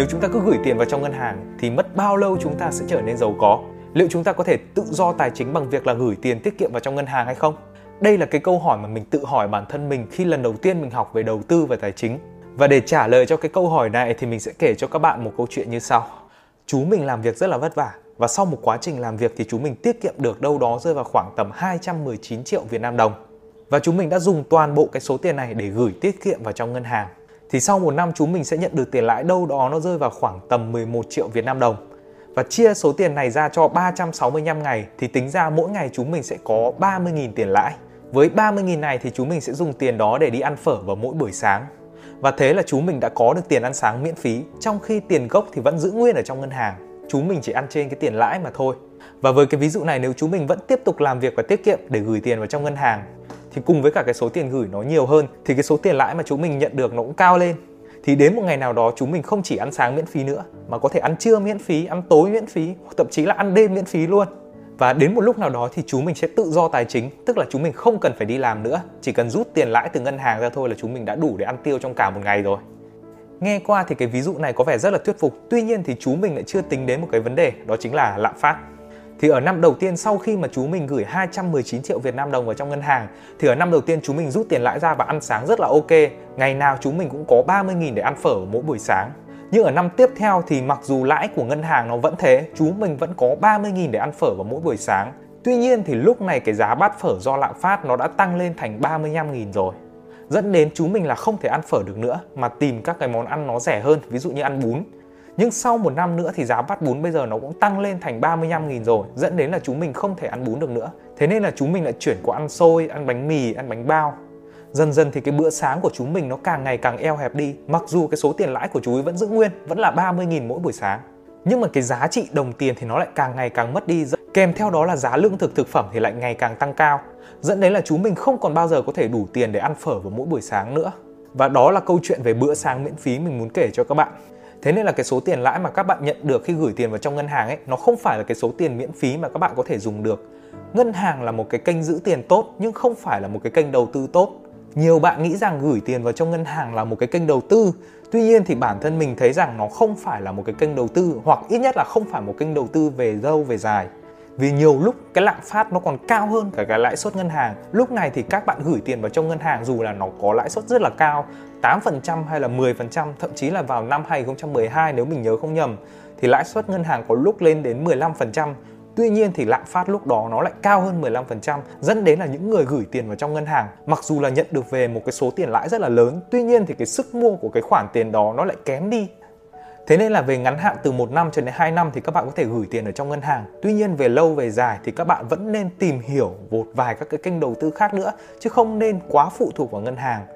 nếu chúng ta cứ gửi tiền vào trong ngân hàng thì mất bao lâu chúng ta sẽ trở nên giàu có? Liệu chúng ta có thể tự do tài chính bằng việc là gửi tiền tiết kiệm vào trong ngân hàng hay không? Đây là cái câu hỏi mà mình tự hỏi bản thân mình khi lần đầu tiên mình học về đầu tư và tài chính. Và để trả lời cho cái câu hỏi này thì mình sẽ kể cho các bạn một câu chuyện như sau. Chú mình làm việc rất là vất vả và sau một quá trình làm việc thì chú mình tiết kiệm được đâu đó rơi vào khoảng tầm 219 triệu Việt Nam đồng. Và chúng mình đã dùng toàn bộ cái số tiền này để gửi tiết kiệm vào trong ngân hàng. Thì sau một năm chúng mình sẽ nhận được tiền lãi đâu đó nó rơi vào khoảng tầm 11 triệu Việt Nam đồng. Và chia số tiền này ra cho 365 ngày thì tính ra mỗi ngày chúng mình sẽ có 30.000 tiền lãi. Với 30.000 này thì chúng mình sẽ dùng tiền đó để đi ăn phở vào mỗi buổi sáng. Và thế là chúng mình đã có được tiền ăn sáng miễn phí, trong khi tiền gốc thì vẫn giữ nguyên ở trong ngân hàng. chúng mình chỉ ăn trên cái tiền lãi mà thôi. Và với cái ví dụ này nếu chúng mình vẫn tiếp tục làm việc và tiết kiệm để gửi tiền vào trong ngân hàng thì cùng với cả cái số tiền gửi nó nhiều hơn, thì cái số tiền lãi mà chúng mình nhận được nó cũng cao lên. Thì đến một ngày nào đó chúng mình không chỉ ăn sáng miễn phí nữa, mà có thể ăn trưa miễn phí, ăn tối miễn phí, hoặc thậm chí là ăn đêm miễn phí luôn. Và đến một lúc nào đó thì chúng mình sẽ tự do tài chính, tức là chúng mình không cần phải đi làm nữa. Chỉ cần rút tiền lãi từ ngân hàng ra thôi là chúng mình đã đủ để ăn tiêu trong cả một ngày rồi. Nghe qua thì cái ví dụ này có vẻ rất là thuyết phục. Tuy nhiên thì chú mình lại chưa tính đến một cái vấn đề, đó chính là lạm phát thì ở năm đầu tiên sau khi mà chú mình gửi 219 triệu Việt Nam đồng vào trong ngân hàng thì ở năm đầu tiên chú mình rút tiền lãi ra và ăn sáng rất là ok. Ngày nào chú mình cũng có 30.000 để ăn phở mỗi buổi sáng. Nhưng ở năm tiếp theo thì mặc dù lãi của ngân hàng nó vẫn thế, chú mình vẫn có 30.000 để ăn phở vào mỗi buổi sáng. Tuy nhiên thì lúc này cái giá bát phở do lạm phát nó đã tăng lên thành 35.000 rồi. Dẫn đến chú mình là không thể ăn phở được nữa mà tìm các cái món ăn nó rẻ hơn, ví dụ như ăn bún nhưng sau một năm nữa thì giá bát bún bây giờ nó cũng tăng lên thành 35.000 rồi Dẫn đến là chúng mình không thể ăn bún được nữa. Thế nên là chúng mình lại chuyển qua ăn xôi, ăn bánh mì, ăn bánh bao. Dần dần thì cái bữa sáng của chúng mình nó càng ngày càng eo hẹp đi Mặc dù cái số tiền lãi của chú ấy vẫn giữ nguyên Vẫn là 30.000 mỗi buổi sáng. Nhưng mà cái giá trị đồng tiền thì nó lại càng ngày càng mất đi Kèm theo đó là giá lương thực thực phẩm thì lại ngày càng tăng cao Dẫn đến là chúng mình không còn bao giờ có thể đủ tiền để ăn phở vào mỗi buổi sáng nữa. Và đó là câu chuyện về bữa sáng miễn phí mình muốn kể cho các bạn. Thế nên là cái số tiền lãi mà các bạn nhận được khi gửi tiền vào trong ngân hàng ấy, nó không phải là cái số tiền miễn phí mà các bạn có thể dùng được. Ngân hàng là một cái kênh giữ tiền tốt, nhưng không phải là một cái kênh đầu tư tốt. Nhiều bạn nghĩ rằng gửi tiền vào trong ngân hàng là một cái kênh đầu tư. Tuy nhiên thì bản thân mình thấy rằng nó không phải là một cái kênh đầu tư, hoặc ít nhất là không phải một kênh đầu tư về lâu, về dài vì nhiều lúc cái lạm phát nó còn cao hơn cả cái lãi suất ngân hàng. Lúc này thì các bạn gửi tiền vào trong ngân hàng dù là nó có lãi suất rất là cao 8% hay là 10% thậm chí là vào năm 2012 nếu mình nhớ không nhầm, thì lãi suất ngân hàng có lúc lên đến 15% Tuy nhiên thì lạm phát lúc đó nó lại cao hơn 15% dẫn đến là những người gửi tiền vào trong ngân hàng, mặc dù là nhận được về một cái số tiền lãi rất là lớn, tuy nhiên thì cái sức mua của cái khoản tiền đó nó lại kém đi. Thế nên là về ngắn hạn từ 1 năm cho đến 2 năm thì các bạn có thể gửi tiền ở trong ngân hàng. Tuy nhiên về lâu về dài thì các bạn vẫn nên tìm hiểu một vài các cái kênh đầu tư khác nữa, chứ không nên quá phụ thuộc vào ngân hàng.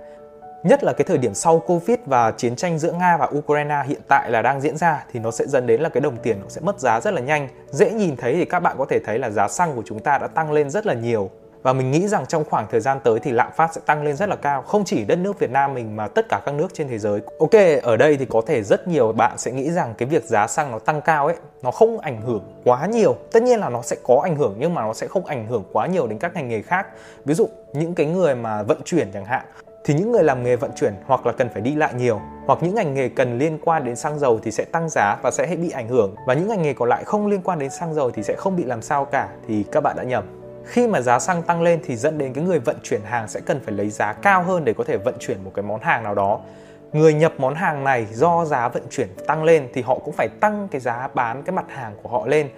Nhất là cái thời điểm sau Covid và chiến tranh giữa Nga và Ukraine hiện tại là đang diễn ra thì nó sẽ dẫn đến là cái đồng tiền nó sẽ mất giá rất là nhanh. Dễ nhìn thấy thì các bạn có thể thấy là giá xăng của chúng ta đã tăng lên rất là nhiều và mình nghĩ rằng trong khoảng thời gian tới thì lạm phát sẽ tăng lên rất là cao. Không chỉ đất nước Việt Nam mình mà tất cả các nước trên thế giới. Ok, ở đây thì có thể rất nhiều bạn sẽ nghĩ rằng cái việc giá xăng nó tăng cao ấy, nó không ảnh hưởng quá nhiều. Tất nhiên là nó sẽ có ảnh hưởng nhưng mà nó sẽ không ảnh hưởng quá nhiều đến các ngành nghề khác. Ví dụ những cái người mà vận chuyển chẳng hạn, thì những người làm nghề vận chuyển hoặc là cần phải đi lại nhiều, hoặc những ngành nghề cần liên quan đến xăng dầu thì sẽ tăng giá và sẽ bị ảnh hưởng. Và những ngành nghề còn lại không liên quan đến xăng dầu thì sẽ không bị làm sao cả. Thì các bạn đã nhầm khi mà giá xăng tăng lên thì dẫn đến cái người vận chuyển hàng sẽ cần phải lấy giá cao hơn để có thể vận chuyển một cái món hàng nào đó. Người nhập món hàng này do giá vận chuyển tăng lên thì họ cũng phải tăng cái giá bán cái mặt hàng của họ lên.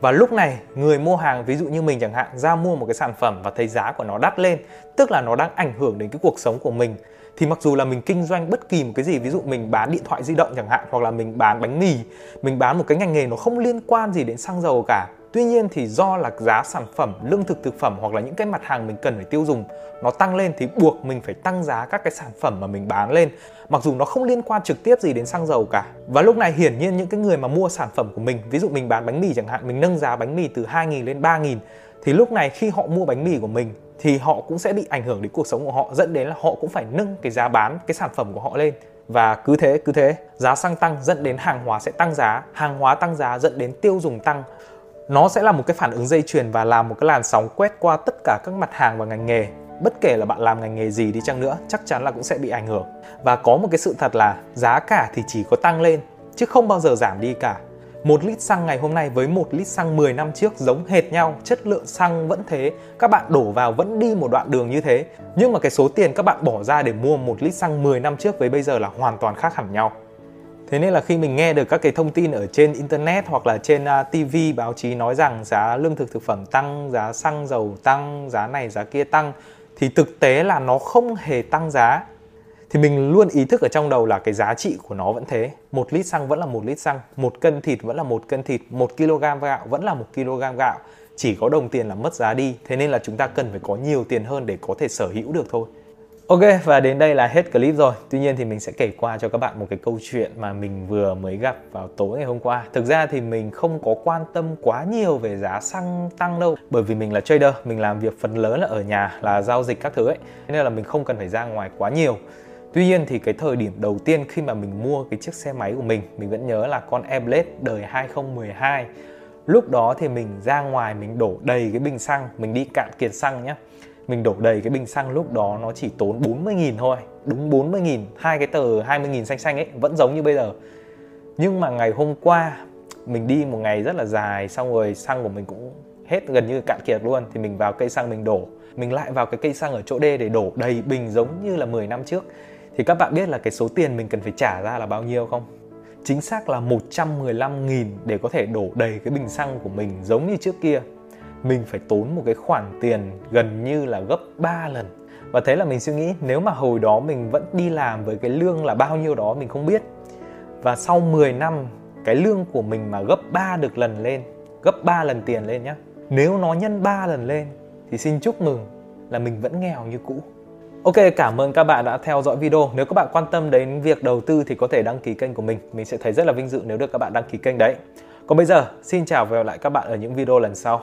Và lúc này, người mua hàng, ví dụ như mình chẳng hạn, ra mua một cái sản phẩm và thấy giá của nó đắt lên, tức là nó đang ảnh hưởng đến cái cuộc sống của mình thì mặc dù là mình kinh doanh bất kỳ một cái gì ví dụ mình bán điện thoại di động chẳng hạn hoặc là mình bán bánh mì mình bán một cái ngành nghề nó không liên quan gì đến xăng dầu cả Tuy nhiên thì do là giá sản phẩm, lương thực thực phẩm hoặc là những cái mặt hàng mình cần phải tiêu dùng nó tăng lên thì buộc mình phải tăng giá các cái sản phẩm mà mình bán lên mặc dù nó không liên quan trực tiếp gì đến xăng dầu cả. Và lúc này hiển nhiên những cái người mà mua sản phẩm của mình, ví dụ mình bán bánh mì chẳng hạn, mình nâng giá bánh mì từ 2.000 lên 3.000 thì lúc này khi họ mua bánh mì của mình, thì họ cũng sẽ bị ảnh hưởng đến cuộc sống của họ, dẫn đến là họ cũng phải nâng cái giá bán, cái sản phẩm của họ lên. Và cứ thế cứ thế, giá xăng tăng, dẫn đến hàng hóa sẽ tăng giá. Hàng hóa tăng giá, dẫn đến tiêu dùng tăng. Nó sẽ là một cái phản ứng dây chuyền và làm một cái làn sóng quét qua tất cả các mặt hàng và ngành nghề. Bất kể là bạn làm ngành nghề gì đi chăng nữa, chắc chắn là cũng sẽ bị ảnh hưởng. Và có một cái sự thật là giá cả thì chỉ có tăng lên, chứ không bao giờ giảm đi cả. Một lít xăng ngày hôm nay với một lít xăng 10 năm trước giống hệt nhau, chất lượng xăng vẫn thế, các bạn đổ vào vẫn đi một đoạn đường như thế. Nhưng mà cái số tiền các bạn bỏ ra để mua một lít xăng 10 năm trước với bây giờ là hoàn toàn khác hẳn nhau. Thế nên là khi mình nghe được các cái thông tin ở trên internet hoặc là trên à, uh, TV báo chí nói rằng giá lương thực thực phẩm tăng, giá xăng dầu tăng, giá này giá kia tăng thì thực tế là nó không hề tăng giá. Thì mình luôn ý thức ở trong đầu là cái giá trị của nó vẫn thế. Một lít xăng vẫn là một lít xăng, một cân thịt vẫn là một cân thịt, một kg gạo vẫn là một kg gạo. Chỉ có đồng tiền là mất giá đi, thế nên là chúng ta cần phải có nhiều tiền hơn để có thể sở hữu được thôi. Ok và đến đây là hết clip rồi Tuy nhiên thì mình sẽ kể qua cho các bạn một cái câu chuyện mà mình vừa mới gặp vào tối ngày hôm qua Thực ra thì mình không có quan tâm quá nhiều về giá xăng tăng đâu Bởi vì mình là trader, mình làm việc phần lớn là ở nhà là giao dịch các thứ ấy Nên là mình không cần phải ra ngoài quá nhiều Tuy nhiên thì cái thời điểm đầu tiên khi mà mình mua cái chiếc xe máy của mình Mình vẫn nhớ là con Airblade đời 2012 Lúc đó thì mình ra ngoài mình đổ đầy cái bình xăng, Mình đi cạn kiệt xăng nhá. Mình đổ đầy cái bình xăng lúc đó nó chỉ tốn 40 nghìn thôi, đúng 40 nghìn, hai cái tờ 20 nghìn xanh xanh ấy, vẫn giống như bây giờ. Nhưng mà ngày hôm qua, mình đi một ngày rất là dài, xong rồi xăng của mình cũng hết gần như cạn kiệt luôn, thì mình vào cây xăng mình đổ. Mình lại vào cái cây xăng ở chỗ D để đổ đầy bình giống như là 10 năm trước thì các bạn biết là cái số tiền mình cần phải trả ra là bao nhiêu không? Chính xác là 115 nghìn để có thể đổ đầy cái bình xăng của mình giống như trước kia. Mình phải tốn một cái khoản tiền gần như là gấp 3 lần. Và thế là mình suy nghĩ, nếu mà hồi đó mình vẫn đi làm với cái lương là bao nhiêu đó mình không biết, và sau 10 năm cái lương của mình mà gấp 3 được lần lên, gấp 3 lần tiền lên nhá, nếu nó nhân 3 lần lên thì xin chúc mừng là mình vẫn nghèo như cũ. Ok, cảm ơn các bạn đã theo dõi video. Nếu các bạn quan tâm đến việc đầu tư thì có thể đăng ký kênh của mình. Mình sẽ thấy rất là vinh dự nếu được các bạn đăng ký kênh đấy. Còn bây giờ, xin chào và hẹn lại các bạn ở những video lần sau.